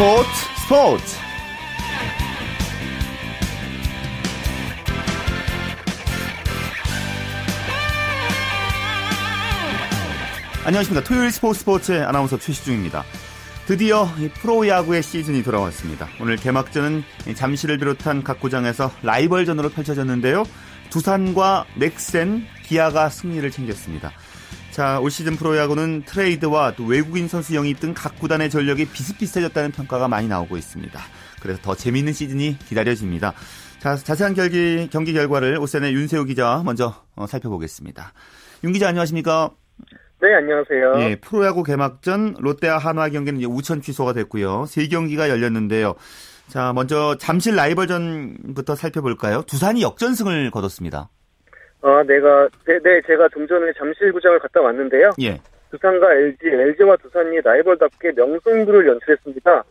스포츠 스포츠. 안녕하십니까. 토요일 스포츠 스포츠의 아나운서 최시중입니다. 드디어 프로야구의 시즌이 돌아왔습니다. 오늘 개막전은 잠실을 비롯한 각 구장에서 라이벌전으로 펼쳐졌는데요. 두산과 넥센 기아가 승리를 챙겼습니다 자, 올 시즌 프로야구는 트레이드와 또 외국인 선수 영입 등 각 구단의 전력이 비슷비슷해졌다는 평가가 많이 나오고 있습니다. 그래서 더 재미있는 시즌이 기다려집니다. 자, 자세한 경기, 경기 결과를 오센의 윤세호 기자 먼저 어, 살펴보겠습니다. 윤 기자 안녕하십니까? 네, 안녕하세요. 예, 프로야구 개막전 롯데와 한화 경기는 우천 취소가 됐고요. 세 경기가 열렸는데요. 자, 먼저 잠실 라이벌전부터 살펴볼까요? 두산이 역전승을 거뒀습니다. 아, 내가, 네, 네, 제가 좀 전에 잠실구장을 갔다 왔는데요. 예. 두산과 LG, LG와 두산이 라이벌답게 명승부를 연출했습니다.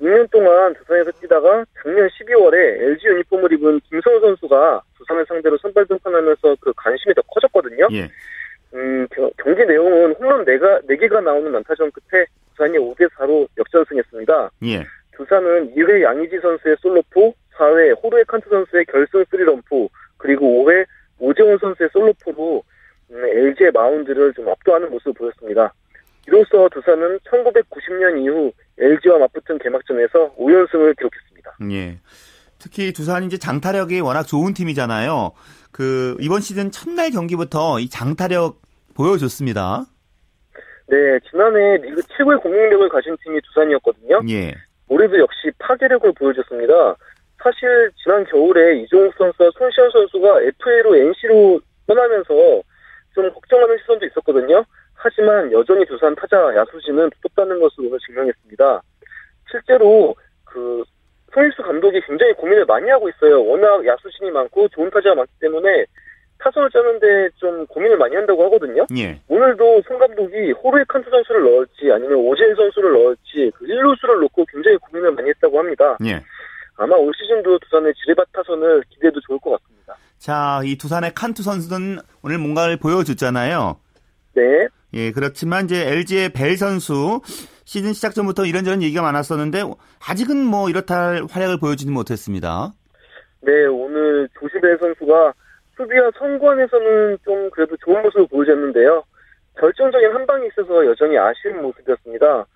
6년 동안 두산에서 뛰다가 작년 12월에 LG 유니폼을 입은 김성우 선수가 두산을 상대로 선발 등판하면서 그 관심이 더 커졌거든요. 예. 음, 경기 내용은 홈런 4가, 4개가 나오는 난타전 끝에 두산이 5대4로 역전승했습니다. 예. 두산은 2회 양의지 선수의 솔로포, 4회 호르에 칸트 선수의 결승 3런포, 그리고 5회 오재훈 선수의 솔로포로 음, LG의 마운드를 좀 압도하는 모습을 보였습니다. 이로써 두산은 1990년 이후 LG와 맞붙은 개막전에서 5연승을 기록했습니다. 예. 특히 두산이 이제 장타력이 워낙 좋은 팀이잖아요. 그 이번 시즌 첫날 경기부터 이 장타력 보여줬습니다. 네, 지난해 리그 최고의 공격력을 가진 팀이 두산이었거든요. 예. 올해도 역시 파괴력을 보여줬습니다. 사실 지난 겨울에 이종욱 선수와 손시현 선수가 FA로 NC로 떠나면서 좀 걱정하는 시선도 있었거든요. 하지만 여전히 두산 타자 야수진은 두텁다는 것을 오늘 증명했습니다. 실제로 그 손일수 감독이 굉장히 고민을 많이 하고 있어요. 워낙 야수진이 많고 좋은 타자가 많기 때문에 타선을 짜는데 좀 고민을 많이 한다고 하거든요. 예. 오늘도 손 감독이 호르이 칸트 선수를 넣을지 아니면 오재인 선수를 넣을지 그 1루수를 놓고 굉장히 고민을 많이 했다고 합니다. 예. 아마 올 시즌도 두산의 지뢰밭 타선을 기대해도 좋을 것 같습니다. 자, 이 두산의 칸투 선수는 오늘 뭔가를 보여줬잖아요. 네. 예, 그렇지만 이제 LG의 벨 선수 시즌 시작 전부터 이런저런 얘기가 많았었는데 아직은 뭐 이렇다 할 활약을 보여주지 못했습니다. 네, 오늘 조쉬 벨 선수가 수비와 선구안에서는 좀 그래도 좋은 모습을 보여줬는데요. 결정적인 한 방이 있어서 여전히 아쉬운 모습이었습니다.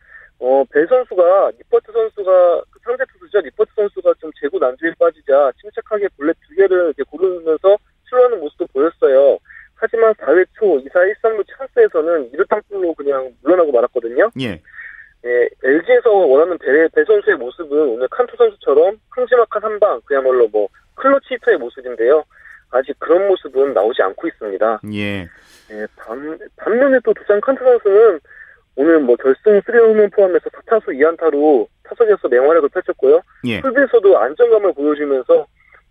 어, 벨 선수가 니퍼트 선수가 그 상대 투수죠. 니퍼트 선수가 좀 제구 난조에 빠지자 침착하게 볼넷 두 개를 이렇게 고르면서 출루하는 모습도 보였어요. 하지만 4회 초 2사 1, 3루 찬스에서는 이르탕불로 그냥 물러나고 말았거든요. 예. 예, LG에서 원하는 벨, 벨 선수의 모습은 오늘 칸투 선수처럼 큼지막한 한 방, 그야말로 뭐 클러치 히터의 모습인데요. 아직 그런 모습은 나오지 않고 있습니다. 예. 예, 반, 반면에 또 두산 칸투 선수는 오늘 뭐 결승 3홈런 포함해서 4타수 2안타로 타석에서 맹활약을 펼쳤고요. 예. 풀에서도 안정감을 보여주면서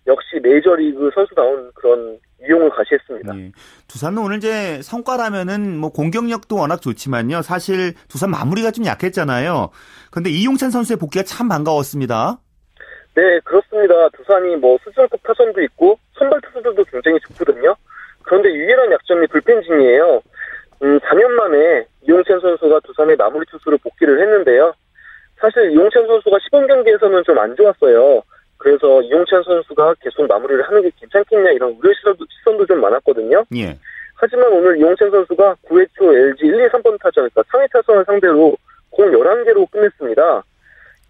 역시 메이저리그 선수다운 그런 이용을 가시했습니다. 예. 두산은 오늘 이제 성과라면은 뭐 공격력도 워낙 좋지만요. 사실 두산 마무리가 좀 약했잖아요. 근데 이용찬 선수의 복귀가 참 반가웠습니다. 네, 그렇습니다. 두산이 뭐 수준급 타선도 있고 선발 투수들도 굉장히 좋거든요. 그런데 유일한 약점이 불펜진이에요. 음, 4년 만에 이용찬 선수가 두산의 마무리 투수로 복귀를 했는데요. 사실 이용찬 선수가 시범 경기에서는 좀 안 좋았어요. 그래서 이용찬 선수가 계속 마무리를 하는 게 괜찮겠냐 이런 우려 시선도, 시선도 좀 많았거든요. 예. 하지만 오늘 이용찬 선수가 9회 초 LG 1, 2, 3번 타자, 그러니까 상위 타선을 상대로 공 11개로 끝냈습니다.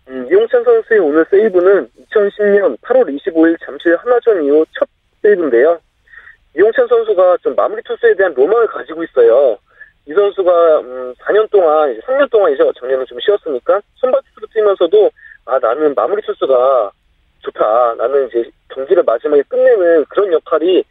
음, 이용찬 선수의 오늘 세이브는 2010년 8월 25일 잠실 하나전 이후 첫 세이브인데요. 이용찬 선수가 좀 마무리 투수에 대한 로망을 가지고 있어요. 이 선수가 음, 4년 동안, 3년 동안 이제 작년에 좀 쉬었으니까 선발 투수로 뛰면서도 아 나는 마무리 투수가 좋다. 나는 이제 경기를 마지막에 끝내는 그런 역할이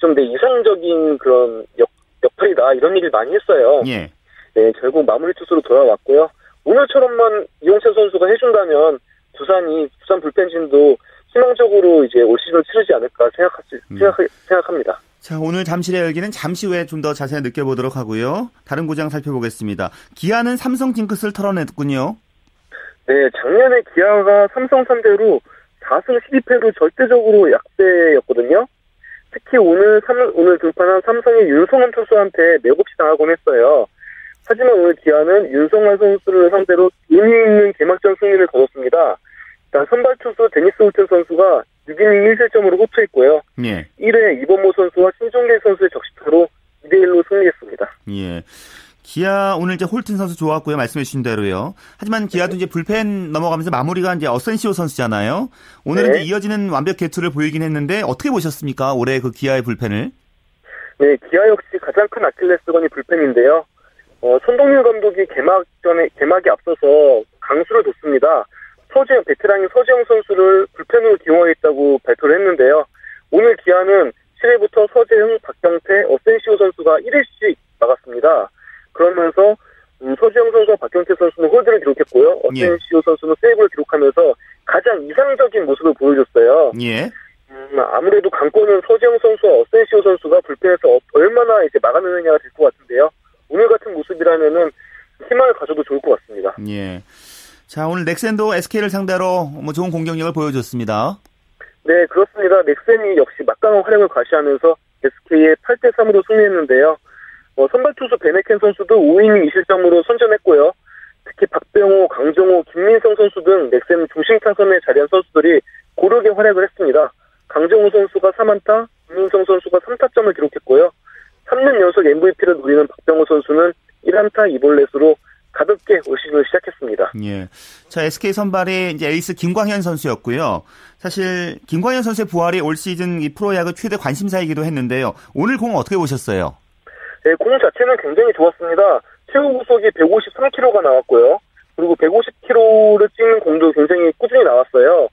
좀 내 이상적인 그런 역, 역할이다. 이런 얘기를 많이 했어요. 예. 네, 결국 마무리 투수로 돌아왔고요. 오늘처럼만 이용찬 선수가 해준다면 두산이 두산 불펜진도 희망적으로 이제 올 시즌을 치르지 않을까 생각할 수, 음. 생각, 생각합니다. 자, 오늘 잠실의 열기는 잠시 후에 좀 더 자세히 느껴보도록 하고요. 다른 구장 살펴보겠습니다. 기아는 삼성 징크스를 털어냈군요. 네, 작년에 기아가 삼성 상대로 4승 12패로 절대적으로 약세였거든요. 특히 오늘 삼, 오늘 등판한 삼성의 윤성원 투수한테 맥없이 당하곤 했어요. 하지만 오늘 기아는 윤성환 선수를 상대로 의미 있는 개막전 승리를 거뒀습니다. 선발 투수 데니스 우튼 선수가 6이닝 1실점으로 호투했고요. 예. 1회 이범모 선수와 신종길 선수의 적시타로 2대1로 승리했습니다. 예. 기아 오늘 이제 홀튼 선수 좋았고요. 말씀해 주신 대로요. 하지만 기아도 네. 이제 불펜 넘어가면서 마무리가 이제 어센시오 선수잖아요. 오늘은 네. 이제 이어지는 완벽 개투를 보이긴 했는데 어떻게 보셨습니까? 올해 그 기아의 불펜을? 네, 기아 역시 가장 큰 아킬레스건이 불펜인데요. 어, 손동률 감독이 개막 전에 개막에 앞서서 강수를 뒀습니다. 서지영 베테랑인 서지영 선수를 불펜으로 기용하겠다고 발표를 했는데요. 오늘 기아는 7회부터 서재흥, 박경태, 어센시오 선수가 1회씩 나갔습니다. 그러면서 음, 서지영 선수와 박경태 선수는 홀드를 기록했고요. 어센시오 예. 선수는 세이브를 기록하면서 가장 이상적인 모습을 보여줬어요. 예. 음, 아무래도 강권은 서지영 선수와 어센시오 선수가 불펜에서 얼마나 이제 막아내느냐가 될 것 같은데요. 오늘 같은 모습이라면은 희망을 가져도 좋을 것 같습니다. 예. 자, 오늘 넥센도 SK를 상대로 뭐 좋은 공격력을 보여줬습니다. 네, 그렇습니다. 넥센이 역시 막강한 활약을 과시하면서 SK의 8대 3으로 승리했는데요. 어, 선발 투수 베네켄 선수도 5이닝 2실점으로 선전했고요. 특히 박병호, 강정호, 김민성 선수 등 넥센 중심 타선에 자리한 선수들이 고르게 활약을 했습니다. 강정호 선수가 3안타, 김민성 선수가 3타점을 기록했고요. 3년 연속 MVP를 노리는 박병호 선수는 1안타 2볼넷으로 가볍게 올 시즌을 시작했습니다. 예. 자, SK 선발이 이제 에이스 김광현 선수였고요. 사실 김광현 선수의 부활이 올 시즌 이 프로야구 최대 관심사이기도 했는데요. 오늘 공 어떻게 보셨어요? 네, 공 자체는 굉장히 좋았습니다. 최고 구속이 153km가 나왔고요. 그리고 150km를 찍는 공도 굉장히 꾸준히 나왔어요.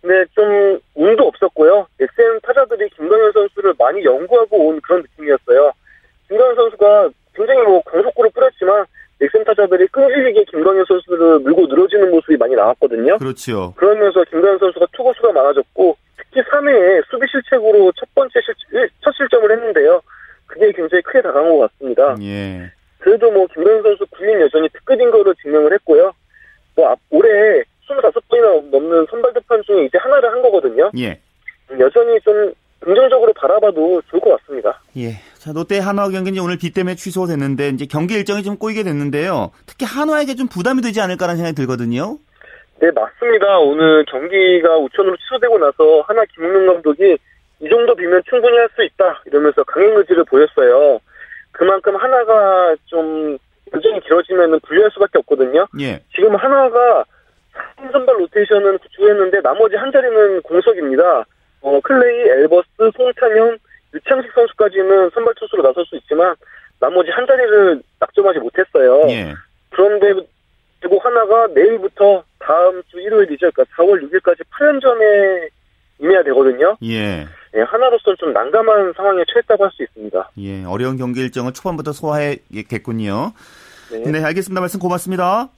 근데 좀 운도 없었고요. SM 타자들이 김광현 선수를 많이 연구하고 온 그런 느낌이었어요. 김광현 선수가 굉장히 뭐 강속구를 뿌렸지만 넥센 타자들이 끈질기게 김광현 선수를 물고 늘어지는 모습이 많이 나왔거든요. 그렇죠. 그러면서 김광현 선수가 투구수가 많아졌고 특히 3회에 수비 실책으로 첫 번째 실, 첫 실점을 했는데요. 그게 굉장히 크게 다가온 것 같습니다. 예. 그래도 뭐 김광현 선수 군인 여전히 특급인 거로 증명을 했고요. 뭐 올해 25번이나 넘는 선발 대판 중에 이제 하나를 한 거거든요. 예. 여전히 좀 긍정적으로 바라봐도 좋을 것 같습니다. 예. 자, 롯데 한화 경기는 오늘 비 때문에 취소됐는데 이제 경기 일정이 좀 꼬이게 됐는데요. 특히 한화에게 좀 부담이 되지 않을까라는 생각이 들거든요. 네, 맞습니다. 오늘 경기가 우천으로 취소되고 나서 하나 김웅룡 감독이 이 정도 비면 충분히 할 수 있다 이러면서 강행 의지를 보였어요. 그만큼 하나가 좀 일정이 길어지면 불리할 수밖에 없거든요. 예. 지금 하나가 선발 로테이션은 구축했는데 나머지 한 자리는 공석입니다. 어, 클레이, 앨버스, 송창현, 유창식 선수까지는 선발 투수로 나설 수 있지만 나머지 한 자리를 낙점하지 못했어요. 예. 그런데 그리고 한화가 내일부터 다음 주 일요일이죠. 그러니까 4월 6일까지 8연전에 임해야 되거든요. 예. 예, 한화로서는 좀 난감한 상황에 처했다고 할 수 있습니다. 예, 어려운 경기 일정을 초반부터 소화했겠군요. 네. 네, 알겠습니다. 말씀 고맙습니다.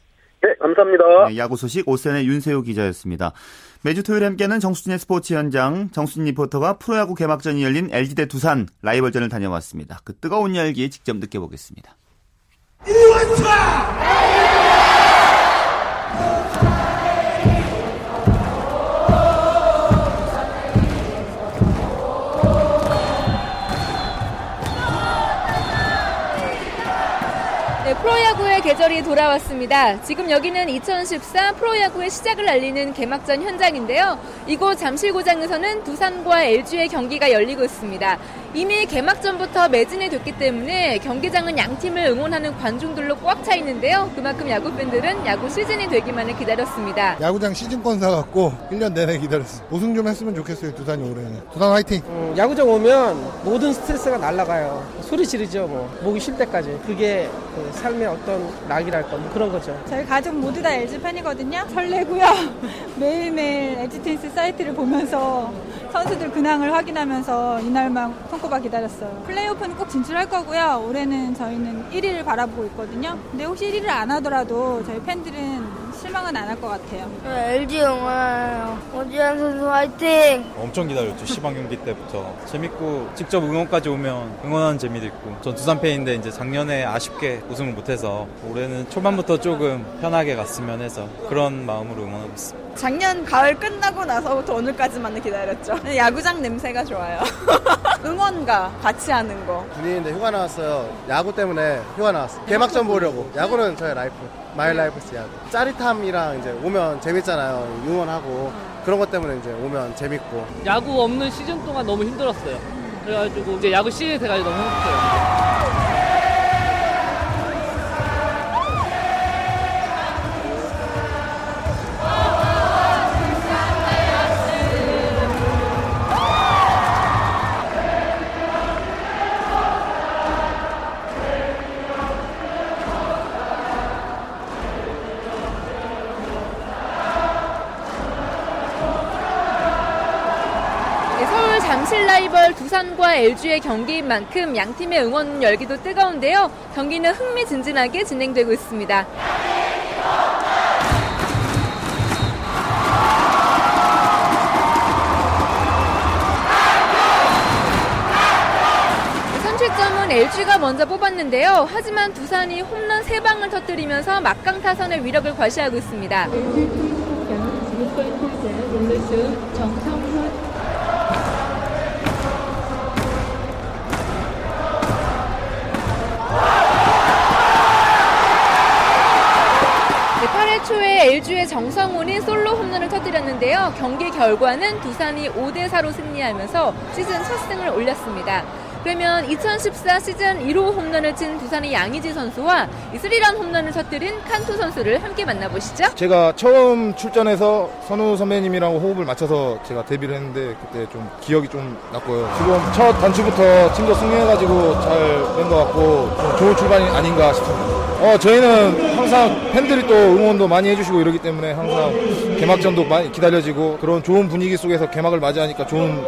네, 감사합니다. 네, 야구 소식 오센의 윤세호 기자였습니다. 매주 토요일 함께하는 정수진의 스포츠 현장 정수진 리포터가 프로야구 개막전이 열린 LG 대 두산 라이벌전을 다녀왔습니다. 그 뜨거운 열기 직접 느껴보겠습니다. 계절이 돌아왔습니다. 지금 여기는 2014 프로야구의 시작을 알리는 개막전 현장인데요. 이곳 잠실고장에서는 두산과 LG의 경기가 열리고 있습니다. 이미 개막전부터 매진이 됐기 때문에 경기장은 양 팀을 응원하는 관중들로 꽉 차 있는데요. 그만큼 야구 팬들은 야구 시즌이 되기만을 기다렸습니다. 야구장 시즌권 사갖고 1년 내내 기다렸어요. 우승 좀 했으면 좋겠어요. 두산이 올해는. 두산 화이팅! 음, 야구장 오면 모든 스트레스가 날라가요. 소리 지르죠. 뭐 목이 쉴 때까지. 그게 그 삶의 어떤 낙이랄까 뭐 그런 거죠. 저희 가족 모두 다 LG 팬이거든요. 설레고요. 매일매일 LG 테니스 사이트를 보면서 선수들 근황을 확인하면서 이날만 손꼽아 기다렸어요. 플레이오프는 꼭 진출할 거고요. 올해는 저희는 1위를 바라보고 있거든요. 근데 혹시 1위를 안 하더라도 저희 팬들은 실망은 안 할 것 같아요. LG 응원해요. 오지환 선수 화이팅! 엄청 기다렸죠. 시방 경기 때부터. 재밌고 직접 응원까지 오면 응원하는 재미도 있고. 전 두산 팬인데 이제 작년에 아쉽게 우승을 못해서 올해는 초반부터 조금 편하게 갔으면 해서 그런 마음으로 응원하고 있습니다. 작년 가을 끝나고 나서부터 오늘까지만 기다렸죠. 야구장 냄새가 좋아요. 응원가 같이 하는 거. 군인인데 휴가 나왔어요. 야구 때문에 휴가 나왔어요. 개막전 보려고. 야구는 저의 life. My life's 야구. 짜릿함이랑 이제 오면 재밌잖아요. 응원하고. 그런 것 때문에 이제 오면 재밌고. 야구 없는 시즌 동안 너무 힘들었어요. 그래가지고 이제 야구 시즌이 돼가지고 너무 행복해요. 잠실 라이벌 두산과 LG의 경기인 만큼 양 팀의 응원 열기도 뜨거운데요. 경기는 흥미진진하게 진행되고 있습니다. LG가 먼저 뽑았는데요. 하지만 두산이 홈런 3방을 터뜨리면서 막강 타선의 위력을 과시하고 있습니다. 네, 2회 정성훈이 솔로 홈런을 터뜨렸는데요. 경기 결과는 두산이 5대4로 승리하면서 시즌 첫 승을 올렸습니다. 그러면 2014 시즌 1호 홈런을 친 두산의 양의지 선수와 이 스리런 홈런을 터뜨린 칸투 선수를 함께 만나보시죠. 제가 처음 출전해서 선우 선배님이랑 호흡을 맞춰서 제가 데뷔를 했는데 그때 좀 기억이 좀 났고요. 지금 첫 단추부터 팀도 승리해가지고 잘 된 것 같고 좀 좋은 출발이 아닌가 싶습니다. 어, 저희는 항상 팬들이 또 응원도 많이 해주시고 이러기 때문에 항상 개막전도 많이 기다려지고 그런 좋은 분위기 속에서 개막을 맞이하니까 좋은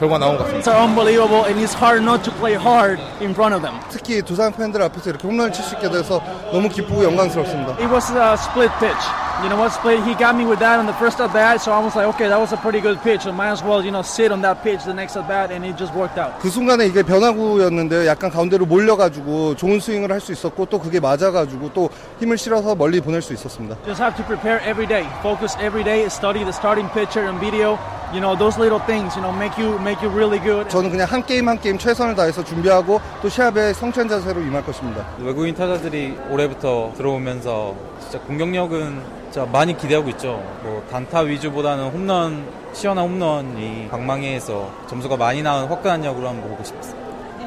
결과 나온 것 같습니다. It's unbelievable and it's hard not to play hard in front of them. 특히 두산 팬들 앞에서 이렇게 홈런을 칠 수 있게 돼서 너무 기쁘고 영광스럽습니다. It was a split pitch. You know what split? He got me with that on the first at bat, so I was like, okay, that was a pretty good pitch. I might as well, you know, sit on that pitch the next at bat, and it just worked out. 그 순간에 이게 변화구였는데요. 약간 가운데로 몰려가지고 좋은 스윙을 할 수 있었고 또 그게 맞아가지고 또 힘을 실어서 멀리 보낼 수 있었습니다. Just have to prepare every day, focus every day, study the starting pitcher and video. You know, those little things, you know, make you make you really good. 저는 그냥 한 게임 한 게임 최선을 다해서 준비하고 또 시합에 성취한 자세로 임할 것입니다. 외국인 타자들이 올해부터 들어오면서 진짜 공격력은 진짜 많이 기대하고 있죠. 뭐 단타 위주보다는 홈런 시원한 홈런이 방망이에서 점수가 많이 나온 화끈한 야구를 한번 보고 싶습니다.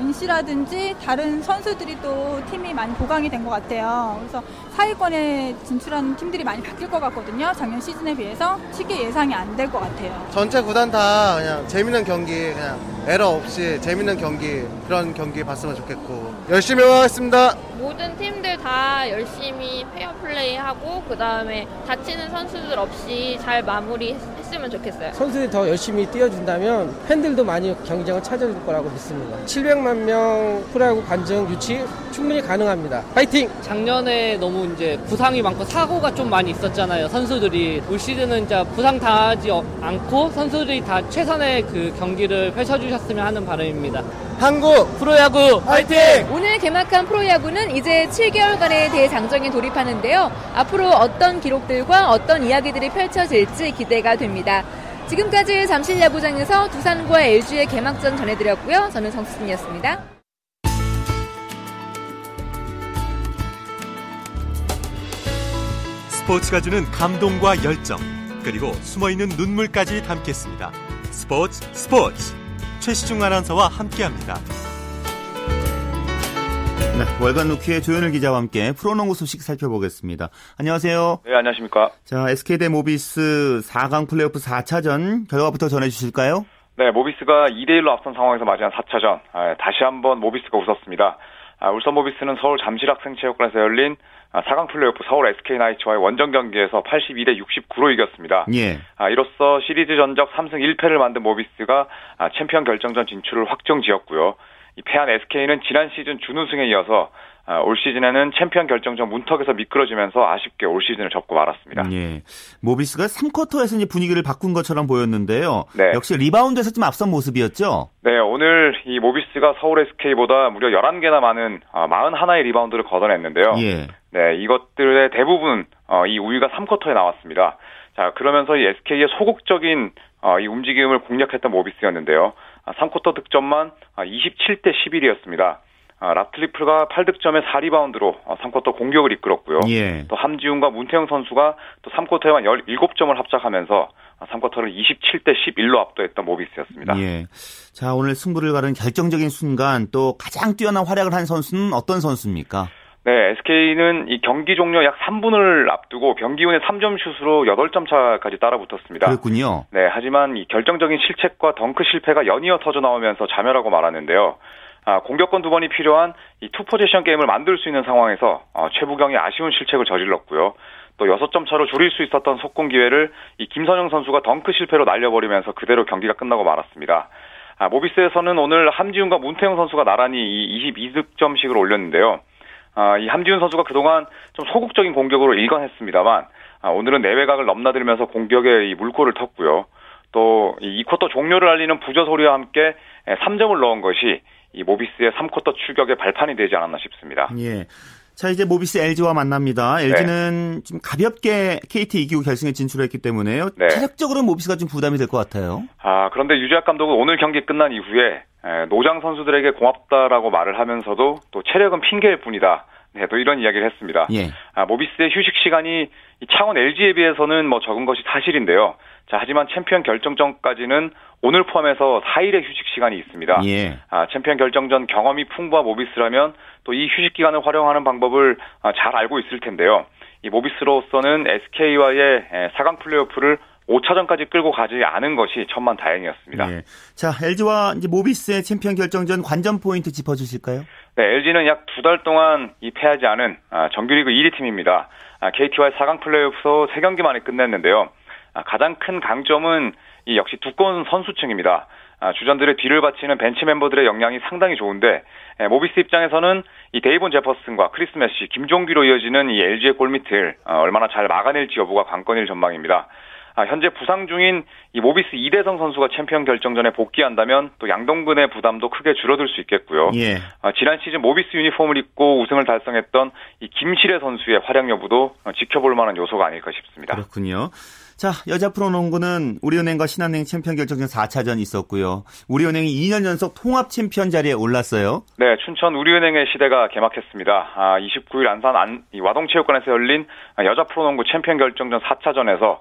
NC라든지 다른 선수들이 또 팀이 많이 보강이 된 것 같아요. 그래서 사위권에 진출하는 팀들이 많이 바뀔 것 같거든요. 작년 시즌에 비해서 쉽게 예상이 안 될 것 같아요. 전체 구단 다 그냥 재밌는 경기, 그냥 에러 없이 재밌는 경기, 그런 경기 봤으면 좋겠고. 열심히 하겠습니다. 모든 팀들 다 열심히 페어 플레이하고 그 다음에 다치는 선수들 없이 잘 마무리 했으면 좋겠어요. 선수들이 더 열심히 뛰어준다면 팬들도 많이 경기장을 찾아줄 거라고 믿습니다. 700만 명 프로야구 관중 유치 충분히 가능합니다. 파이팅! 작년에 너무 이제 부상이 많고 사고가 좀 많이 있었잖아요. 선수들이 올 시즌은 이제 부상 당하지 않고 선수들이 다 최선의 그 경기를 펼쳐주셨으면 하는 바람입니다. 한국 프로야구 파이팅! 오늘 개막한 프로야구는 이제 7개월간의 대장정에 돌입하는데요. 앞으로 어떤 기록들과 어떤 이야기들이 펼쳐질지 기대가 됩니다. 지금까지 잠실 야구장에서 두산과 LG의 개막전 전해드렸고요. 저는 정수진이었습니다. 스포츠가 주는 감동과 열정, 그리고 숨어있는 눈물까지 담겠습니다. 스포츠 스포츠 최시중 아나운서와 함께합니다. 네, 월간 루키의 조현일 기자와 함께 프로농구 소식 살펴보겠습니다. 안녕하세요. 네, 안녕하십니까. 자, SK 대 모비스 4강 플레이오프 4차전 결과부터 전해주실까요? 네, 모비스가 2대1로 앞선 상황에서 맞이한 4차전. 아, 다시 한번 모비스가 웃었습니다. 아, 울산 모비스는 서울 잠실학생체육관에서 열린 4강 플레이오프 서울 SK 나이츠와의 원정 경기에서 82대 69로 이겼습니다. 예. 아, 이로써 시리즈 전적 3승 1패를 만든 모비스가 아, 챔피언 결정전 진출을 확정 지었고요. 이 패한 SK는 지난 시즌 준우승에 이어서 아, 올 시즌에는 챔피언 결정전 문턱에서 미끄러지면서 아쉽게 올 시즌을 접고 말았습니다. 예. 모비스가 3쿼터에서 이제 분위기를 바꾼 것처럼 보였는데요. 네. 역시 리바운드에서 좀 앞선 모습이었죠. 네, 오늘 이 모비스가 서울 SK보다 무려 11개나 많은 아, 41의 리바운드를 걷어냈는데요. 예. 네, 이것들의 대부분 어, 이 우위가 3쿼터에 나왔습니다. 자, 그러면서 이 SK의 소극적인 어, 이 움직임을 공략했던 모비스였는데요. 3쿼터 득점만 27대 11이었습니다. 라틀리플가 8득점에 4리바운드로 3쿼터 공격을 이끌었고요. 예. 또 함지훈과 문태영 선수가 또 3쿼터에만 17점을 합작하면서 3쿼터를 27대 11로 압도했던 모비스였습니다. 예. 자, 오늘 승부를 가른 결정적인 순간 또 가장 뛰어난 활약을 한 선수는 어떤 선수입니까? 네, SK는 이 경기 종료 약 3분을 앞두고 변기훈의 3점 슛으로 8점 차까지 따라붙었습니다. 그렇군요. 네, 하지만 이 결정적인 실책과 덩크 실패가 연이어 터져 나오면서 자멸하고 말았는데요. 아, 공격권 두 번이 필요한 이 two possession 게임을 만들 수 있는 상황에서 어, 최부경이 아쉬운 실책을 저질렀고요. 또 6점 차로 줄일 수 있었던 속공 기회를 이 김선형 선수가 덩크 실패로 날려버리면서 그대로 경기가 끝나고 말았습니다. 아, 모비스에서는 오늘 함지훈과 문태영 선수가 나란히 이 22득점씩을 올렸는데요. 아, 이 함지훈 선수가 그동안 좀 소극적인 공격으로 일관했습니다만 아, 오늘은 내외각을 넘나들면서 공격에 이 물꼬를 텄고요. 또 이 쿼터 종료를 알리는 부저 소리와 함께 3점을 넣은 것이 이 모비스의 3쿼터 추격의 발판이 되지 않았나 싶습니다. 예. 자, 이제 모비스 LG와 만납니다. LG는 네. 좀 가볍게 KT 이기고 결승에 진출했기 때문에요. 네. 체력적으로 모비스가 좀 부담이 될 것 같아요. 아, 그런데 유재학 감독은 오늘 경기 끝난 이후에 노장 선수들에게 고맙다라고 말을 하면서도 또 체력은 핑계일 뿐이다. 네, 또 이런 이야기를 했습니다. 예. 아, 모비스의 휴식 시간이 창원 LG에 비해서는 뭐 적은 것이 사실인데요. 자, 하지만 챔피언 결정전까지는 오늘 포함해서 4일의 휴식 시간이 있습니다. 예. 아, 챔피언 결정전 경험이 풍부한 모비스라면 또 이 휴식 기간을 활용하는 방법을 아, 잘 알고 있을 텐데요. 이 모비스로서는 SK와의 4강 플레이오프를 5차전까지 끌고 가지 않은 것이 천만 다행이었습니다. 예. 자, LG와 이제 모비스의 챔피언 결정전 관전 포인트 짚어 주실까요? 네, LG는 약 두 달 동안 이 패하지 않은 아, 정규리그 1위 팀입니다. 아, KT와의 4강 플레이오프 3경기 만에 끝냈는데요. 아, 가장 큰 강점은 이 역시 두꺼운 선수층입니다. 주전들의 뒤를 받치는 벤치 멤버들의 역량이 상당히 좋은데 모비스 입장에서는 이 데이본 제퍼슨과 크리스 메시, 김종규로 이어지는 이 LG의 골밑을 어, 얼마나 잘 막아낼지 여부가 관건일 전망입니다. 아, 현재 부상 중인 이 모비스 이대성 선수가 챔피언 결정전에 복귀한다면 또 양동근의 부담도 크게 줄어들 수 있겠고요. 예. 아, 지난 시즌 모비스 유니폼을 입고 우승을 달성했던 이 김시래 선수의 활약 여부도 지켜볼 만한 요소가 아닐까 싶습니다. 그렇군요. 자, 여자 프로농구는 우리은행과 신한은행 챔피언 결정전 4차전 있었고요. 우리은행이 2년 연속 통합 챔피언 자리에 올랐어요. 네, 춘천 우리은행의 시대가 개막했습니다. 아, 29일 안산 안, 와동체육관에서 열린 여자 프로농구 챔피언 결정전 4차전에서 아,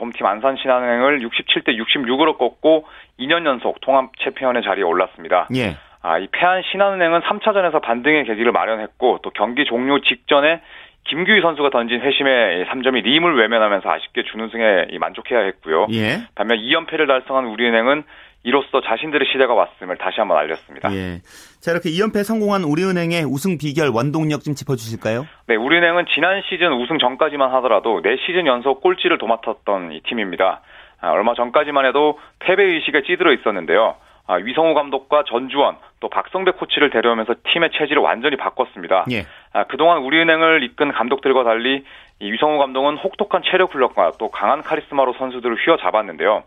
홈팀 안산 신한은행을 67대 66으로 꺾고 2년 연속 통합 챔피언의 자리에 올랐습니다. 예. 아, 이 패한 신한은행은 3차전에서 반등의 계기를 마련했고 또 경기 종료 직전에 김규희 선수가 던진 회심의 3점이 림을 외면하면서 아쉽게 준우승에 만족해야 했고요. 예. 반면 2연패를 달성한 우리은행은 이로써 자신들의 시대가 왔음을 다시 한번 알렸습니다. 예. 자, 이렇게 2연패 성공한 우리은행의 우승 비결 원동력 좀 짚어주실까요? 네, 우리은행은 지난 시즌 우승 전까지만 하더라도 4시즌 연속 꼴찌를 도맡았던 이 팀입니다. 아, 얼마 전까지만 해도 패배의식에 찌들어 있었는데요. 아, 위성우 감독과 전주원 또 박성배 코치를 데려오면서 팀의 체질을 완전히 바꿨습니다. 예. 아, 그동안 우리은행을 이끈 감독들과 달리 이 위성우 감독은 혹독한 체력 훈련과 또 강한 카리스마로 선수들을 휘어잡았는데요.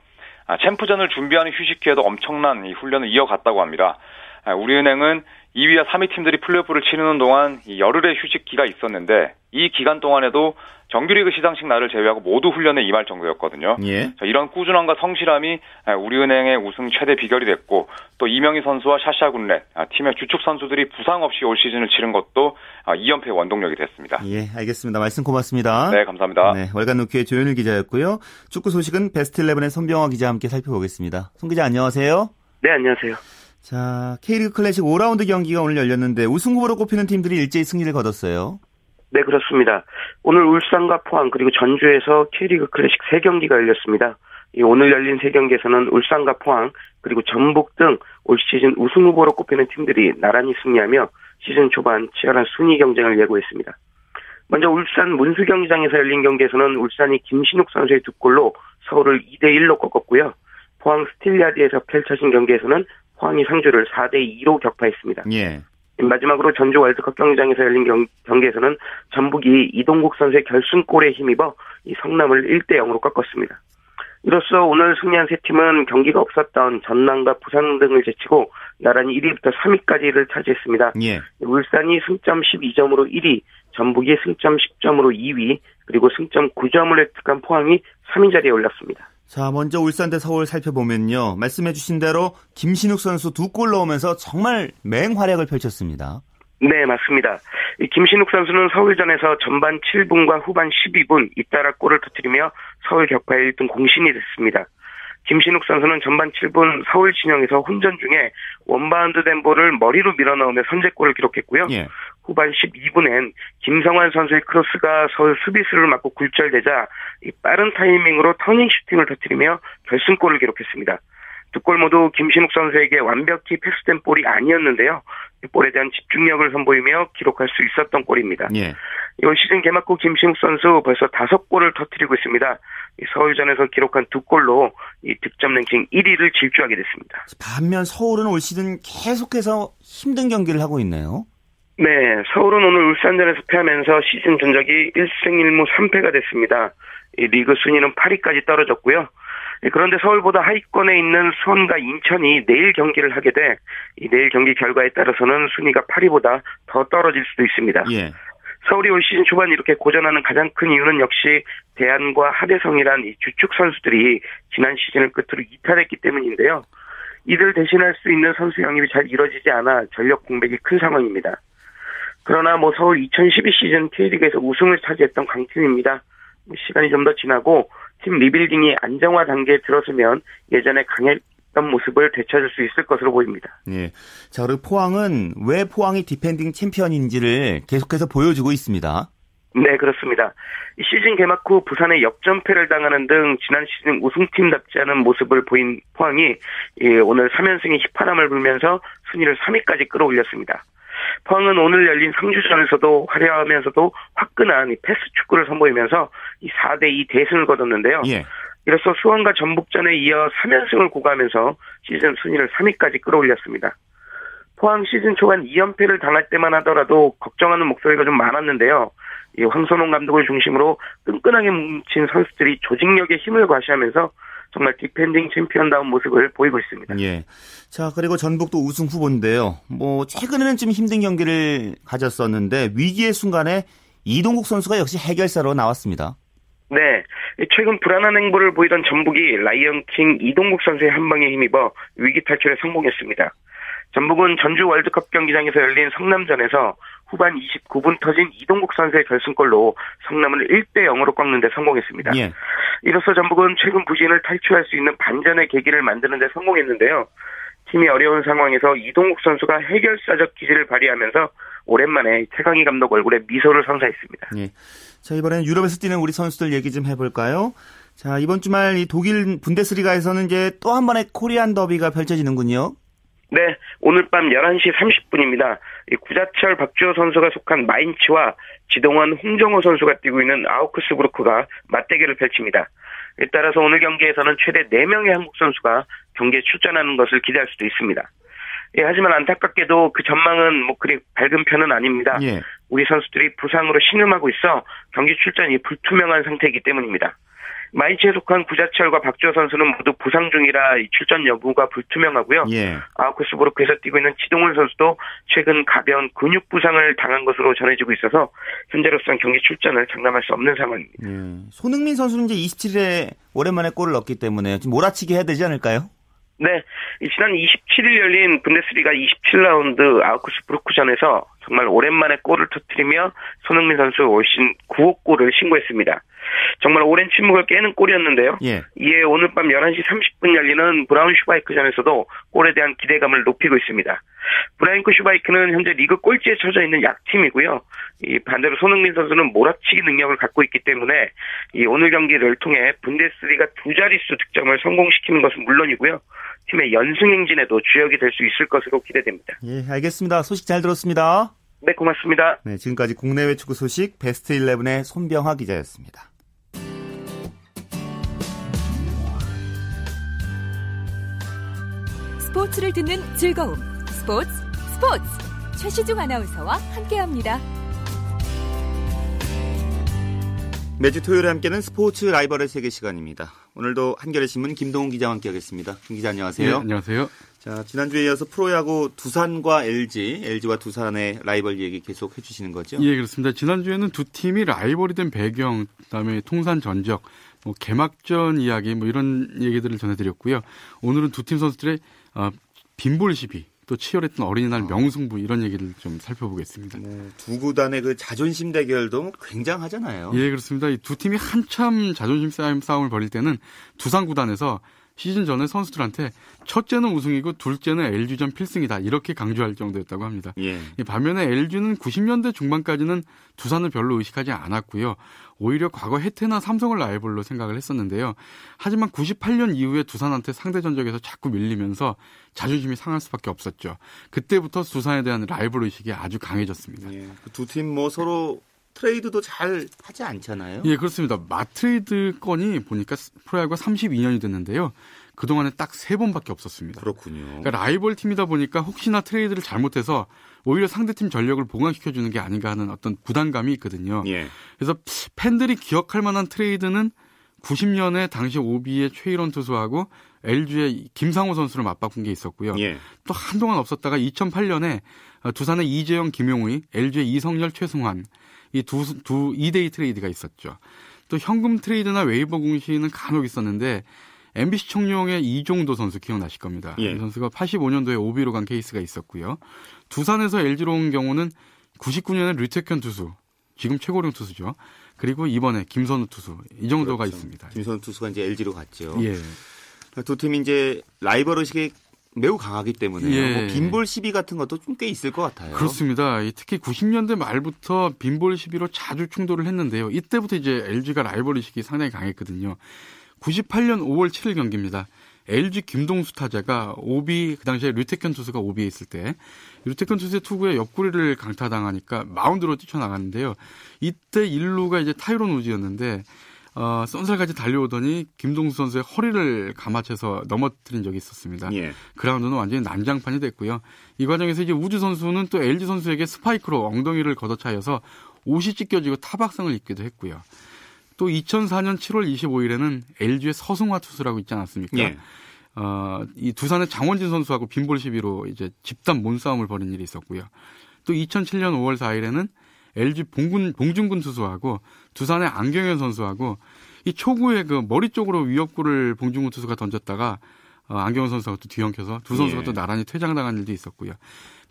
아, 챔프전을 준비하는 휴식 기에도 엄청난 이 훈련을 이어갔다고 합니다. 아, 우리은행은 2위와 3위 팀들이 플레이오프를 치르는 동안 이 열흘의 휴식기가 있었는데 이 기간 동안에도 정규리그 시상식 날을 제외하고 모두 훈련에 임할 정도였거든요. 예. 자, 이런 꾸준함과 성실함이 우리은행의 우승 최대 비결이 됐고 또 이명희 선수와 샤샤 군렛 팀의 주축 선수들이 부상 없이 올 시즌을 치른 것도 2연패 원동력이 됐습니다. 예, 알겠습니다. 말씀 고맙습니다. 네, 감사합니다. 네, 월간 루키의 조현일 기자였고요. 축구 소식은 베스트 11의 손병화 기자와 함께 살펴보겠습니다. 손 기자 안녕하세요. 네, 안녕하세요. 자, K리그 클래식 5라운드 경기가 오늘 열렸는데 우승 후보로 꼽히는 팀들이 일제히 승리를 거뒀어요. 네, 그렇습니다. 오늘 울산과 포항 그리고 전주에서 K리그 클래식 3경기가 열렸습니다. 오늘 열린 3경기에서는 울산과 포항 그리고 전북 등 올 시즌 우승 후보로 꼽히는 팀들이 나란히 승리하며 시즌 초반 치열한 순위 경쟁을 예고했습니다. 먼저 울산 문수 경기장에서 열린 경기에서는 울산이 김신욱 선수의 두 골로 서울을 2대 1로 꺾었고요. 포항 스틸야드에서 펼쳐진 경기에서는 포항이 상주를 4대 2로 격파했습니다. 예. 마지막으로 전주 월드컵 경기장에서 열린 경, 경기에서는 전북이 이동국 선수의 결승골에 힘입어 이 성남을 1대 0으로 꺾었습니다. 이로써 오늘 승리한 세 팀은 경기가 없었던 전남과 부산 등을 제치고 나란히 1위부터 3위까지를 차지했습니다. 예. 울산이 승점 12점으로 1위, 전북이 승점 10점으로 2위, 그리고 승점 9점을 획득한 포항이 3위 자리에 올랐습니다. 자, 먼저 울산 대 서울 살펴보면요. 말씀해주신 대로 김신욱 선수 두 골 넣으면서 정말 맹활약을 펼쳤습니다. 네, 맞습니다. 김신욱 선수는 서울전에서 전반 7분과 후반 12분 잇따라 골을 터뜨리며 서울 격파 1등 공신이 됐습니다. 김신욱 선수는 전반 7분 서울 진영에서 혼전 중에 원바운드 된 볼을 머리로 밀어넣으며 선제골을 기록했고요. 예. 후반 12분엔 김성환 선수의 크로스가 서울 수비수를 맞고 굴절되자 빠른 타이밍으로 터닝 슈팅을 터뜨리며 결승골을 기록했습니다. 두 골 모두 김신욱 선수에게 완벽히 패스된 볼이 아니었는데요. 볼에 대한 집중력을 선보이며 기록할 수 있었던 골입니다. 예. 이번 시즌 개막 후 김신욱 선수 벌써 다섯 골을 터뜨리고 있습니다. 서울전에서 기록한 두 골로 이 득점 랭킹 1위를 질주하게 됐습니다. 반면 서울은 올 시즌 계속해서 힘든 경기를 하고 있네요. 네, 서울은 오늘 울산전에서 패하면서 시즌 전적이 1승 1무 3패가 됐습니다. 리그 순위는 8위까지 떨어졌고요. 그런데 서울보다 하위권에 있는 수원과 인천이 내일 경기를 하게 돼, 이 내일 경기 결과에 따라서는 순위가 8위보다 더 떨어질 수도 있습니다. 예. 서울이 올 시즌 초반 이렇게 고전하는 가장 큰 이유는 역시 데얀과 하대성이란 이 주축 선수들이 지난 시즌을 끝으로 이탈했기 때문인데요. 이들 대신할 수 있는 선수 영입이 잘 이뤄지지 않아 전력 공백이 큰 상황입니다. 그러나 뭐 서울 2012 시즌 K리그에서 우승을 차지했던 강팀입니다. 뭐 시간이 좀 더 지나고 팀 리빌딩이 안정화 단계에 들어서면 예전에 강했던 모습을 되찾을 수 있을 것으로 보입니다. 예. 자, 그리고 포항은 왜 포항이 디펜딩 챔피언인지를 계속해서 보여주고 있습니다. 네, 그렇습니다. 시즌 개막 후 부산에 역전패를 당하는 등 지난 시즌 우승팀답지 않은 모습을 보인 포항이 오늘 3연승의 휘파람을 불면서 순위를 3위까지 끌어올렸습니다. 포항은 오늘 열린 상주전에서도 화려하면서도 화끈한 패스 축구를 선보이면서 이 4대2 대승을 거뒀는데요. 예. 이로써 수원과 전북전에 이어 3연승을 구가하면서 시즌 순위를 3위까지 끌어올렸습니다. 포항 시즌 초반 2연패를 당할 때만 하더라도 걱정하는 목소리가 좀 많았는데요. 이 황선홍 감독을 중심으로 끈끈하게 뭉친 선수들이 조직력에 힘을 과시하면서 정말 디펜딩 챔피언다운 모습을 보이고 있습니다. 예. 자, 그리고 전북도 우승 후보인데요. 뭐, 최근에는 좀 힘든 경기를 가졌었는데, 위기의 순간에 이동국 선수가 역시 해결사로 나왔습니다. 네. 최근 불안한 행보를 보이던 전북이 라이언킹 이동국 선수의 한 방에 힘입어 위기 탈출에 성공했습니다. 전북은 전주 월드컵 경기장에서 열린 성남전에서 후반 29분 터진 이동국 선수의 결승골로 성남을 1대 0으로 꺾는 데 성공했습니다. 예. 이로써 전북은 최근 부진을 탈출할 수 있는 반전의 계기를 만드는 데 성공했는데요. 팀이 어려운 상황에서 이동국 선수가 해결사적 기질을 발휘하면서 오랜만에 최강희 감독 얼굴에 미소를 선사했습니다. 예. 자, 이번엔 유럽에서 뛰는 우리 선수들 얘기 좀 해볼까요? 자, 이번 주말 이 독일 분데스리가에서는 이제 또 한 번의 코리안 더비가 펼쳐지는군요. 네, 오늘 밤 11시 30분입니다. 구자철 박주호 선수가 속한 마인츠와 지동원 홍정호 선수가 뛰고 있는 아우크스부르크가 맞대결을 펼칩니다. 따라서 오늘 경기에서는 최대 4명의 한국 선수가 경기에 출전하는 것을 기대할 수도 있습니다. 예, 하지만 안타깝게도 그 전망은 뭐 그리 밝은 편은 아닙니다. 예. 우리 선수들이 부상으로 신음하고 있어 경기 출전이 불투명한 상태이기 때문입니다. 마이츠에 속한 구자철과 박주호 선수는 모두 부상 중이라 출전 여부가 불투명하고요. 예. 아우크스부르크에서 뛰고 있는 지동훈 선수도 최근 가벼운 근육 부상을 당한 것으로 전해지고 있어서 현재로서는 경기 출전을 장담할 수 없는 상황입니다. 예. 손흥민 선수는 이제 27일에 오랜만에 골을 넣기 때문에 좀 몰아치기 해야 되지 않을까요? 네. 지난 27일 열린 분데스리가 27라운드 아우크스부르크전에서 정말 오랜만에 골을 터뜨리며 손흥민 선수 올신 9호 골을 신고했습니다. 정말 오랜 침묵을 깨는 골이었는데요. 예. 이에 오늘 밤 11시 30분 열리는 브라운 슈바이크전에서도 골에 대한 기대감을 높이고 있습니다. 브라인크 슈바이크는 현재 리그 꼴찌에 처져 있는 약팀이고요. 이 반대로 손흥민 선수는 몰아치기 능력을 갖고 있기 때문에 이 오늘 경기를 통해 분데스리가 두 자릿수 득점을 성공시키는 것은 물론이고요. 팀의 연승 행진에도 주역이 될 수 있을 것으로 기대됩니다. 예, 알겠습니다. 소식 잘 들었습니다. 네, 고맙습니다. 네, 지금까지 국내외 축구 소식 베스트 11의 손병화 기자였습니다. 스포츠를 듣는 즐거움. 스포츠, 스포츠. 최시중 아나운서와 함께합니다. 매주 토요일에 함께하는 스포츠 라이벌의 세계 시간입니다. 오늘도 한겨레 신문 김동훈 기자와 함께하겠습니다. 김 기자 안녕하세요. 네, 안녕하세요. 자 지난주에 이어서 프로야구 두산과 LG, LG와 두산의 라이벌 얘기 계속 해주시는 거죠? 예, 그렇습니다. 지난주에는 두 팀이 라이벌이 된 배경, 그다음에 통산 전적, 뭐 개막전 이야기 뭐 이런 얘기들을 전해드렸고요. 오늘은 두 팀 선수들의 어, 빈볼 시비 또 치열했던 어린이날 명승부 이런 얘기를 좀 살펴보겠습니다. 네, 두 구단의 그 자존심 대결도 굉장하잖아요. 예, 그렇습니다. 이 두 팀이 한참 자존심 싸움, 싸움을 벌일 때는 두산 구단에서 시즌 전에 선수들한테 첫째는 우승이고 둘째는 LG전 필승이다 이렇게 강조할 정도였다고 합니다. 예. 반면에 LG는 90년대 중반까지는 두산을 별로 의식하지 않았고요. 오히려 과거 해태나 삼성을 라이벌로 생각을 했었는데요. 하지만 98년 이후에 두산한테 상대 전적에서 자꾸 밀리면서 자존심이 상할 수밖에 없었죠. 그때부터 두산에 대한 라이벌 의식이 아주 강해졌습니다. 예. 그두팀 뭐 서로 트레이드도 잘 하지 않잖아요. 예, 그렇습니다. 맞트레이드 건이 보니까 프로야구가 32년이 됐는데요. 그동안에 딱 세 번밖에 없었습니다. 그렇군요. 그러니까 라이벌 팀이다 보니까 혹시나 트레이드를 잘못해서 오히려 상대팀 전력을 보강시켜 주는 게 아닌가 하는 어떤 부담감이 있거든요. 예. 그래서 팬들이 기억할 만한 트레이드는 90년에 당시 오비의 최일언 투수하고 LG의 김상호 선수를 맞바꾼 게 있었고요. 예. 또 한동안 없었다가 2008년에 두산의 이재영, 김용의, LG의 이성열, 최승환 이 두 2대2 트레이드가 있었죠. 또 현금 트레이드나 웨이버 공시는 간혹 있었는데 MBC 청룡의 이종도 선수 기억나실 겁니다. 예. 이 선수가 85년도에 오비로 간 케이스가 있었고요. 두산에서 LG로 온 경우는 99년에 류택현 투수, 지금 최고령 투수죠. 그리고 이번에 김선우 투수 이 정도가 그렇죠. 있습니다. 김선우 투수가 이제 LG로 갔죠. 예. 두 팀이 이제 라이벌 의식이 매우 강하기 때문에 예. 뭐 빈볼 시비 같은 것도 좀 꽤 있을 것 같아요. 그렇습니다. 이 특히 90년대 말부터 빈볼 시비로 자주 충돌을 했는데요. 이때부터 이제 LG가 라이벌 의식이 상당히 강했거든요. 98년 5월 7일 경기입니다. LG 김동수 타자가 오비 그 당시에 류태현 투수가 오비에 있을 때 류택현 투수의 투구에 옆구리를 강타당하니까 마운드로 뛰쳐나갔는데요. 이때 1루가 이제 타이론 우즈였는데 어, 쏜살같이 달려오더니 김동수 선수의 허리를 감아채서 넘어뜨린 적이 있었습니다. 예. 그라운드는 완전히 난장판이 됐고요. 이 과정에서 이제 우즈 선수는 또 LG 선수에게 스파이크로 엉덩이를 걷어차여서 옷이 찢겨지고 타박상을 입기도 했고요. 또 2004년 7월 25일에는 LG의 서승화 투수라고 있지 않았습니까? 예. 어, 이 두산의 장원진 선수하고 빈볼 시비로 이제 집단 몸싸움을 벌인 일이 있었고요. 또 2007년 5월 4일에는 LG 봉군, 봉중근 투수하고 두산의 안경현 선수하고 이 초구에 그 머리 쪽으로 위협구를 봉중근 투수가 던졌다가 어, 안경현 선수가 또 뒤엉켜서 두 선수가 예. 또 나란히 퇴장당한 일도 있었고요.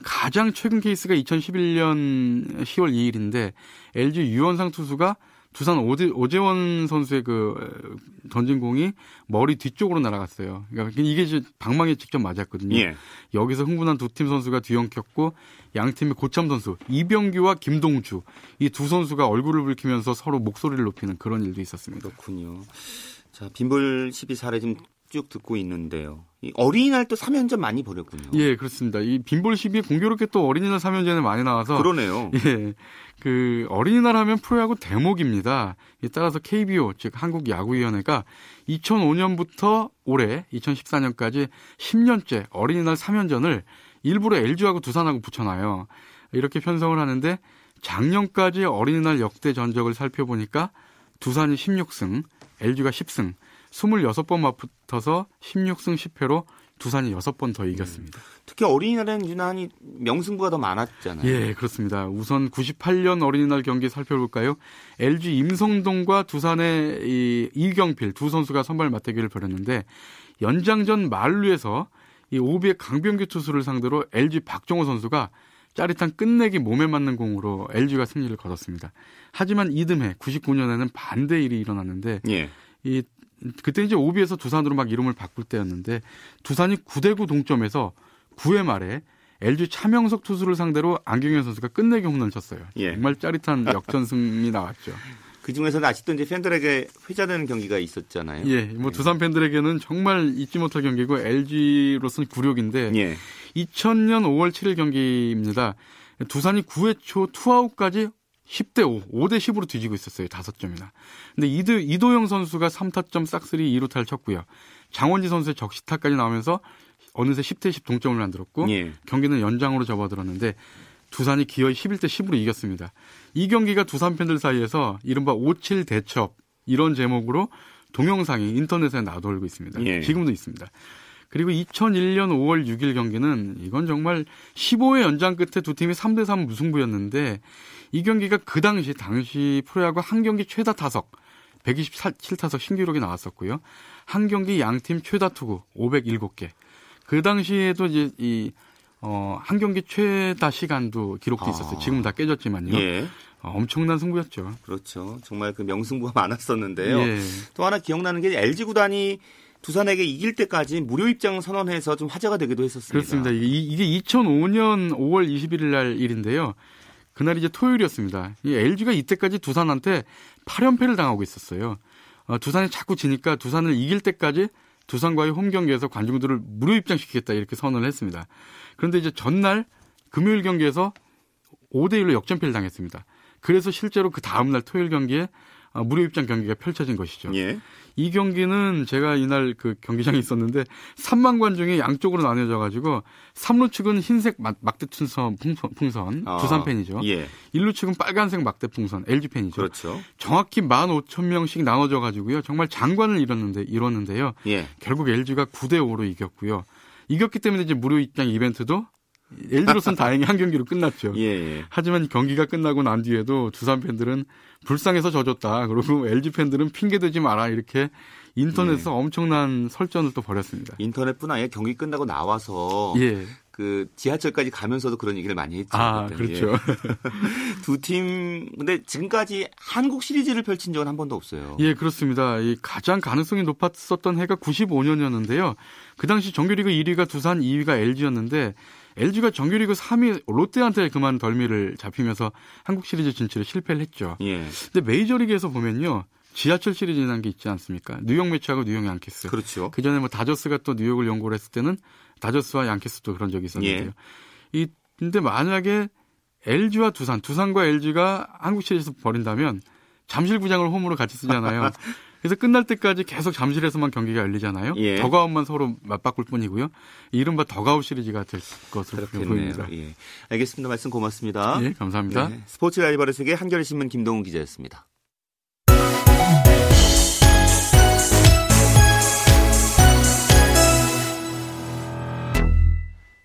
가장 최근 케이스가 2011년 10월 2일인데 LG 유원상 투수가 두산 오재, 오재원 선수의 그 어, 던진 공이 머리 뒤쪽으로 날아갔어요. 그러니까 이게 이제 방망이에 직접 맞았거든요. 예. 여기서 흥분한 두 팀 선수가 뒤엉켰고 양 팀의 고참 선수 이병규와 김동주 이 두 선수가 얼굴을 붉히면서 서로 목소리를 높이는 그런 일도 있었습니다. 그렇군요. 자, 빈볼 시비 사례 지금 쭉 듣고 있는데요. 이 어린이날 또 3연전 많이 벌였군요. 예, 그렇습니다. 이 빈볼 시비 공교롭게 또 어린이날 3연전에 많이 나와서 그러네요. 예. 그 어린이날 하면 프로야구 대목입니다. 이 따라서 KBO 즉 한국 야구 위원회가 2005년부터 올해 2014년까지 10년째 어린이날 3연전을 일부러 LG하고 두산하고 붙여놔요. 이렇게 편성을 하는데 작년까지 어린이날 역대 전적을 살펴보니까 두산이 16승, LG가 10승, 26번 맞붙어서 16승 10패로 두산이 6번 더 이겼습니다. 특히 어린이날에는 유난히 명승부가 더 많았잖아요. 예, 그렇습니다. 우선 98년 어린이날 경기 살펴볼까요? LG 임성동과 두산의 이 이경필 두 선수가 선발 맞대결을 벌였는데 연장전 만루에서 이 오비의 강병규 투수를 상대로 LG 박정호 선수가 짜릿한 끝내기 몸에 맞는 공으로 LG가 승리를 거뒀습니다. 하지만 이듬해 99년에는 반대 일이 일어났는데 예. 이 그때 이제 오비에서 두산으로 막 이름을 바꿀 때였는데 두산이 9대9 동점에서 9회 말에 LG 차명석 투수를 상대로 안경현 선수가 끝내기 홈런을 쳤어요. 예. 정말 짜릿한 역전승이 나왔죠. 그 중에서는 아직도 이제 팬들에게 회자되는 경기가 있었잖아요. 예, 뭐 두산 팬들에게는 정말 잊지 못할 경기고 LG로서는 굴욕인데 예. 2000년 5월 7일 경기입니다. 두산이 9회 초 투아웃까지 10대 5, 5대 10으로 뒤지고 있었어요. 5점이나. 근데 이도, 이도영 선수가 3타점 싹쓸이 2루타를 쳤고요. 장원지 선수의 적시타까지 나오면서 어느새 10대 10 동점을 만들었고 예. 경기는 연장으로 접어들었는데 두산이 기어이 11대 10으로 이겼습니다. 이 경기가 두산 팬들 사이에서 이른바 57 대첩 이런 제목으로 동영상이 인터넷에 나돌고 있습니다. 예. 지금도 있습니다. 그리고 2001년 5월 6일 경기는 이건 정말 15회 연장 끝에 두 팀이 3대 3 무승부였는데 이 경기가 그 당시 당시 프로야구 한 경기 최다 타석 127타석 신기록이 나왔었고요. 한 경기 양팀 최다 투구 507개. 그 당시에도 이제 이 어, 한 경기 최다 시간도 기록돼 아. 있었어요. 지금 다 깨졌지만요. 예. 어, 엄청난 승부였죠. 그렇죠. 정말 그 명승부가 많았었는데요. 예. 또 하나 기억나는 게 LG 구단이 두산에게 이길 때까지 무료 입장 선언해서 좀 화제가 되기도 했었습니다. 그렇습니다. 이게, 이게 2005년 5월 21일 날 일인데요. 그날이 이제 토요일이었습니다. 이 LG가 이때까지 두산한테 8연패를 당하고 있었어요. 어, 두산이 자꾸 지니까 두산을 이길 때까지 두산과의 홈 경기에서 관중들을 무료 입장시키겠다 이렇게 선언을 했습니다. 그런데 이제 전날 금요일 경기에서 5대 1로 역전패를 당했습니다. 그래서 실제로 그 다음 날 토요일 경기에 어, 무료 입장 경기가 펼쳐진 것이죠. 예. 이 경기는 제가 이날 그 경기장에 있었는데 3만 관중이 양쪽으로 나뉘어져 가지고 3루 측은 흰색 막, 막대 풍선, 풍선, 아, 두산 팬이죠. 예. 1루 측은 빨간색 막대 풍선 LG 팬이죠. 그렇죠. 정확히 15,000명씩 나눠져 가지고요. 정말 장관을 이뤘는데 이뤘는데요. 예. 결국 LG가 9대 5로 이겼고요. 이겼기 때문에 이제 무료 입장 이벤트도 LG로서는 다행히 한 경기로 끝났죠. 예, 예. 하지만 경기가 끝나고 난 뒤에도 두산 팬들은 불쌍해서 져줬다. 그리고 LG 팬들은 핑계 대지 마라. 이렇게 인터넷에서 엄청난 설전을 또 벌였습니다. 인터넷뿐 아니라 경기 끝나고 나와서 예. 그 지하철까지 가면서도 그런 얘기를 많이 했죠. 아, 그때. 그렇죠. 두 팀 근데 지금까지 한국 시리즈를 펼친 적은 한 번도 없어요. 예, 그렇습니다. 이 가장 가능성이 높았었던 해가 95년이었는데요. 그 당시 정규리그 1위가 두산, 2위가 LG였는데 LG가 정규리그 3위 롯데한테 그만 덜미를 잡히면서 한국 시리즈 진출에 실패를 했죠. 예. 근데 메이저리그에서 보면요. 지하철 시리즈라는 게 있지 않습니까? 뉴욕 매치하고 뉴욕 양키스. 그렇죠. 그 전에 뭐 다저스가 또 뉴욕을 연고를 했을 때는 다저스와 양키스도 그런 적이 있었는데요. 예. 이 근데 만약에 LG와 두산, 두산과 LG가 한국 시리즈에서 벌인다면 잠실구장을 홈으로 같이 쓰잖아요. 그래서 끝날 때까지 계속 잠실에서만 경기가 열리잖아요. 예. 더가웃만 서로 맞바꿀 뿐이고요. 이른바 더가웃 시리즈가 될 것으로. 보입니다. 예. 알겠습니다. 말씀 고맙습니다. 예, 감사합니다. 네. 스포츠 라이벌의 세계 한겨레신문 김동훈 기자였습니다.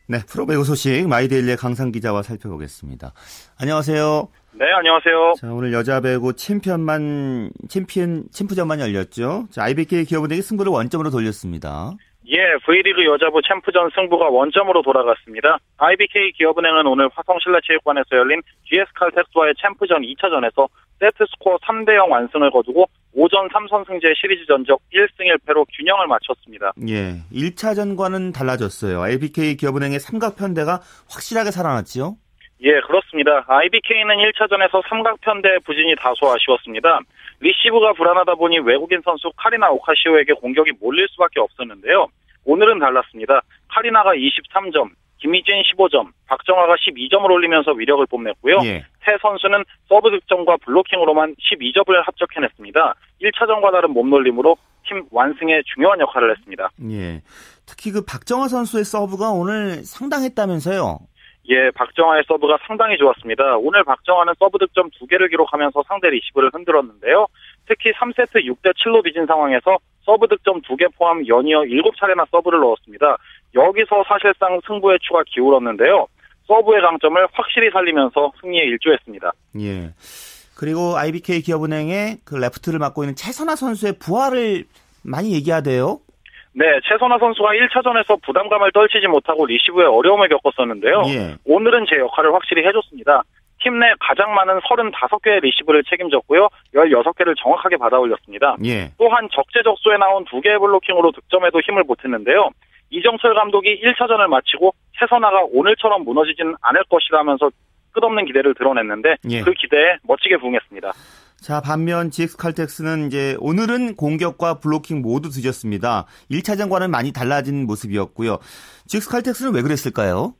네, 프로배구 소식 마이데일리의 강산 기자와 살펴보겠습니다. 안녕하세요. 네, 안녕하세요. 자, 오늘 여자 배구 챔피언만 챔피언 챔프전만 열렸죠. 자, IBK 기업은행이 승부를 원점으로 돌렸습니다. 예, V리그 여자부 챔프전 승부가 원점으로 돌아갔습니다. IBK 기업은행은 오늘 화성실내체육관에서 열린 GS 칼텍스와의 챔프전 2차전에서 세트 스코어 3대0 완승을 거두고 5전 3선승제 시리즈 전적 1승 1패로 균형을 맞췄습니다. 예, 1차전과는 달라졌어요. IBK 기업은행의 삼각편대가 확실하게 살아났지요. 예, 그렇습니다. IBK는 1차전에서 삼각편대 부진이 다소 아쉬웠습니다. 리시브가 불안하다 보니 외국인 선수 카리나 오카시오에게 공격이 몰릴 수밖에 없었는데요. 오늘은 달랐습니다. 카리나가 23점, 김희진 15점, 박정아가 12점을 올리면서 위력을 뽐냈고요. 예. 세 선수는 서브 득점과 블로킹으로만 12점을 합작해냈습니다. 1차전과 다른 몸놀림으로 팀 완승에 중요한 역할을 했습니다. 예. 특히 그 박정아 선수의 서브가 오늘 상당했다면서요. 예, 박정아의 서브가 상당히 좋았습니다. 오늘 박정아는 서브 득점 2개를 기록하면서 상대 리시브를 흔들었는데요. 특히 3세트 6대 7로 뒤진 상황에서 서브 득점 2개 포함 연이어 7차례나 서브를 넣었습니다. 여기서 사실상 승부의 추가 기울었는데요. 서브의 강점을 확실히 살리면서 승리에 일조했습니다. 예. 그리고 IBK 기업은행의 그 레프트를 맡고 있는 채선아 선수의 부활을 많이 얘기하대요. 네, 채선아 선수가 1차전에서 부담감을 떨치지 못하고 리시브에 어려움을 겪었었는데요. 예. 오늘은 제 역할을 확실히 해줬습니다. 팀 내 가장 많은 35개의 리시브를 책임졌고요. 16개를 정확하게 받아 올렸습니다. 예. 또한 적재적소에 나온 2개의 블로킹으로 득점에도 힘을 보탰는데요. 이정철 감독이 1차전을 마치고 최선화가 오늘처럼 무너지진 않을 것이라면서 끝없는 기대를 드러냈는데 예. 그 기대에 멋지게 부응했습니다. 자, 반면 GX 칼텍스는 이제 오늘은 공격과 블로킹 모두 뒤졌습니다. 1차전과는 많이 달라진 모습이었고요. GX 칼텍스는 왜 그랬을까요?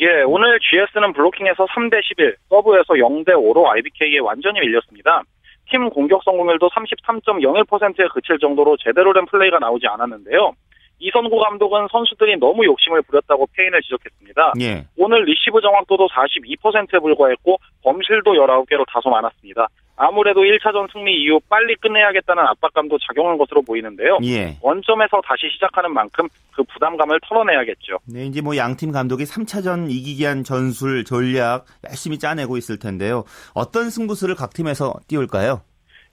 예, 오늘 GS는 블로킹에서 3대 11, 서브에서 0대 5로 IBK에 완전히 밀렸습니다. 팀 공격 성공률도 33.01%에 그칠 정도로 제대로 된 플레이가 나오지 않았는데요. 이선구 감독은 선수들이 너무 욕심을 부렸다고 패인을 지적했습니다. 예. 오늘 리시브 정확도도 42%에 불과했고 범실도 19개로 다소 많았습니다. 아무래도 1차전 승리 이후 빨리 끝내야겠다는 압박감도 작용한 것으로 보이는데요. 예. 원점에서 다시 시작하는 만큼 그 부담감을 털어내야겠죠. 네, 이제 뭐 양팀 감독이 3차전 이기기 위한 전술, 전략 열심히 짜내고 있을 텐데요. 어떤 승부수를 각 팀에서 띄울까요?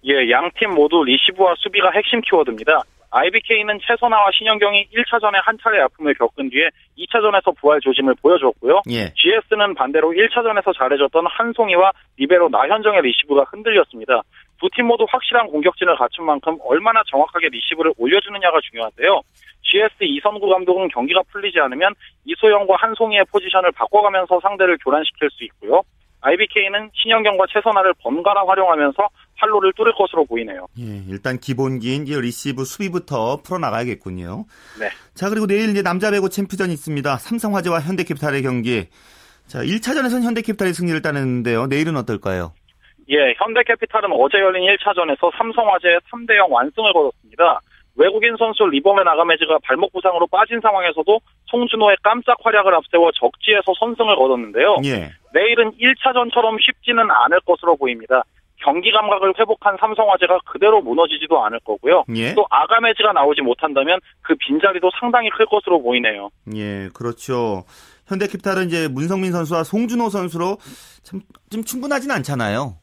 예, 양 팀 모두 리시브와 수비가 핵심 키워드입니다. IBK는 채선아와 신연경이 1차전에 한 차례 아픔을 겪은 뒤에 2차전에서 부활 조짐을 보여줬고요. 예. GS는 반대로 1차전에서 잘해줬던 한송이와 리베로 나현정의 리시브가 흔들렸습니다. 두 팀 모두 확실한 공격진을 갖춘 만큼 얼마나 정확하게 리시브를 올려주느냐가 중요한데요. GS 이선구 감독은 경기가 풀리지 않으면 이소영과 한송이의 포지션을 바꿔가면서 상대를 교란시킬 수 있고요. IBK는 신연경과 채선아를 번갈아 활용하면서 활로를 뚫을 것으로 보이네요. 예, 일단 기본기인 이 리시브 수비부터 풀어나가야겠군요. 네. 자, 그리고 내일 이제 남자 배구 챔프전이 있습니다. 삼성화재와 현대캐피탈의 경기. 자, 1차전에서는 현대캐피탈이 승리를 따냈는데요. 내일은 어떨까요? 예, 현대캐피탈은 어제 열린 1차전에서 삼성화재에 3대0 완승을 거뒀습니다. 외국인 선수 리베르만 아가메즈가 발목 부상으로 빠진 상황에서도 송준호의 깜짝 활약을 앞세워 적지에서 선승을 거뒀는데요. 예. 내일은 1차전처럼 쉽지는 않을 것으로 보입니다. 경기 감각을 회복한 삼성화재가 그대로 무너지지도 않을 거고요. 예. 또 아가메즈가 나오지 못한다면 그 빈자리도 상당히 클 것으로 보이네요. 예, 그렇죠. 현대캐피탈은 이제 문성민 선수와 송준호 선수로 참 좀 충분하진 않잖아요.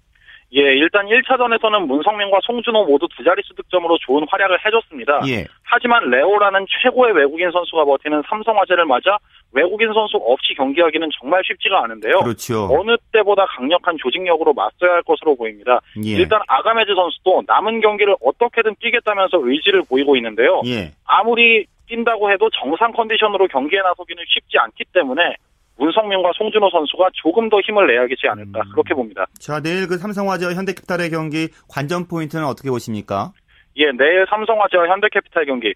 예, 일단 1차전에서는 문성민과 송준호 모두 두 자릿수 득점으로 좋은 활약을 해줬습니다. 예. 하지만 레오라는 최고의 외국인 선수가 버티는 삼성화재를 맞아 외국인 선수 없이 경기하기는 정말 쉽지가 않은데요. 그렇죠. 어느 때보다 강력한 조직력으로 맞서야 할 것으로 보입니다. 예. 일단 아가메즈 선수도 남은 경기를 어떻게든 뛰겠다면서 의지를 보이고 있는데요. 예. 아무리 뛴다고 해도 정상 컨디션으로 경기에 나서기는 쉽지 않기 때문에 문성민과 송준호 선수가 조금 더 힘을 내야 겠지 않을까 음. 그렇게 봅니다. 자, 내일 그 삼성화재와 현대캐피탈의 경기 관전 포인트는 어떻게 보십니까? 예, 내일 삼성화재와 현대캐피탈 경기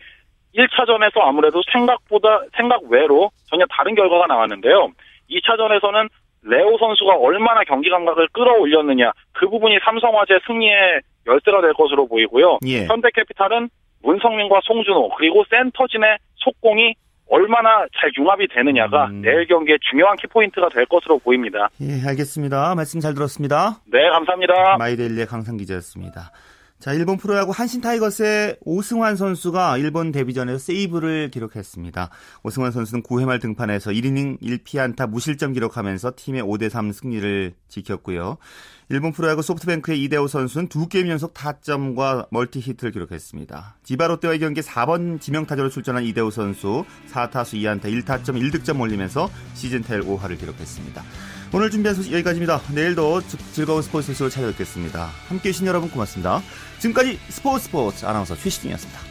1차전에서 아무래도 생각보다 생각 외로 전혀 다른 결과가 나왔는데요. 2차전에서는 레오 선수가 얼마나 경기 감각을 끌어올렸느냐 그 부분이 삼성화재 승리의 열쇠가 될 것으로 보이고요. 예. 현대캐피탈은 문성민과 송준호 그리고 센터진의 속공이 얼마나 잘 융합이 되느냐가 음. 내일 경기의 중요한 키포인트가 될 것으로 보입니다. 예, 알겠습니다. 말씀 잘 들었습니다. 네, 감사합니다. 마이데일리의 강상 기자였습니다. 자, 일본 프로야구 한신 타이거스의 오승환 선수가 일본 데뷔전에서 세이브를 기록했습니다. 오승환 선수는 9회 말 등판에서 1이닝 1피안타 무실점 기록하면서 팀의 5대3 승리를 지켰고요. 일본 프로야구 소프트뱅크의 이대호 선수는 두 게임 연속 타점과 멀티 히트를 기록했습니다. 지바 롯데와의 경기 4번 지명타자로 출전한 이대호 선수 4타수 2안타 1타점 1득점 올리면서 시즌 타율 5할을 기록했습니다. 오늘 준비한 소식 여기까지입니다. 내일도 즐거운 스포츠 소식으로 찾아뵙겠습니다. 함께 해 주신 여러분 고맙습니다. 지금까지 스포츠 스포츠 아나운서 최시중이었습니다.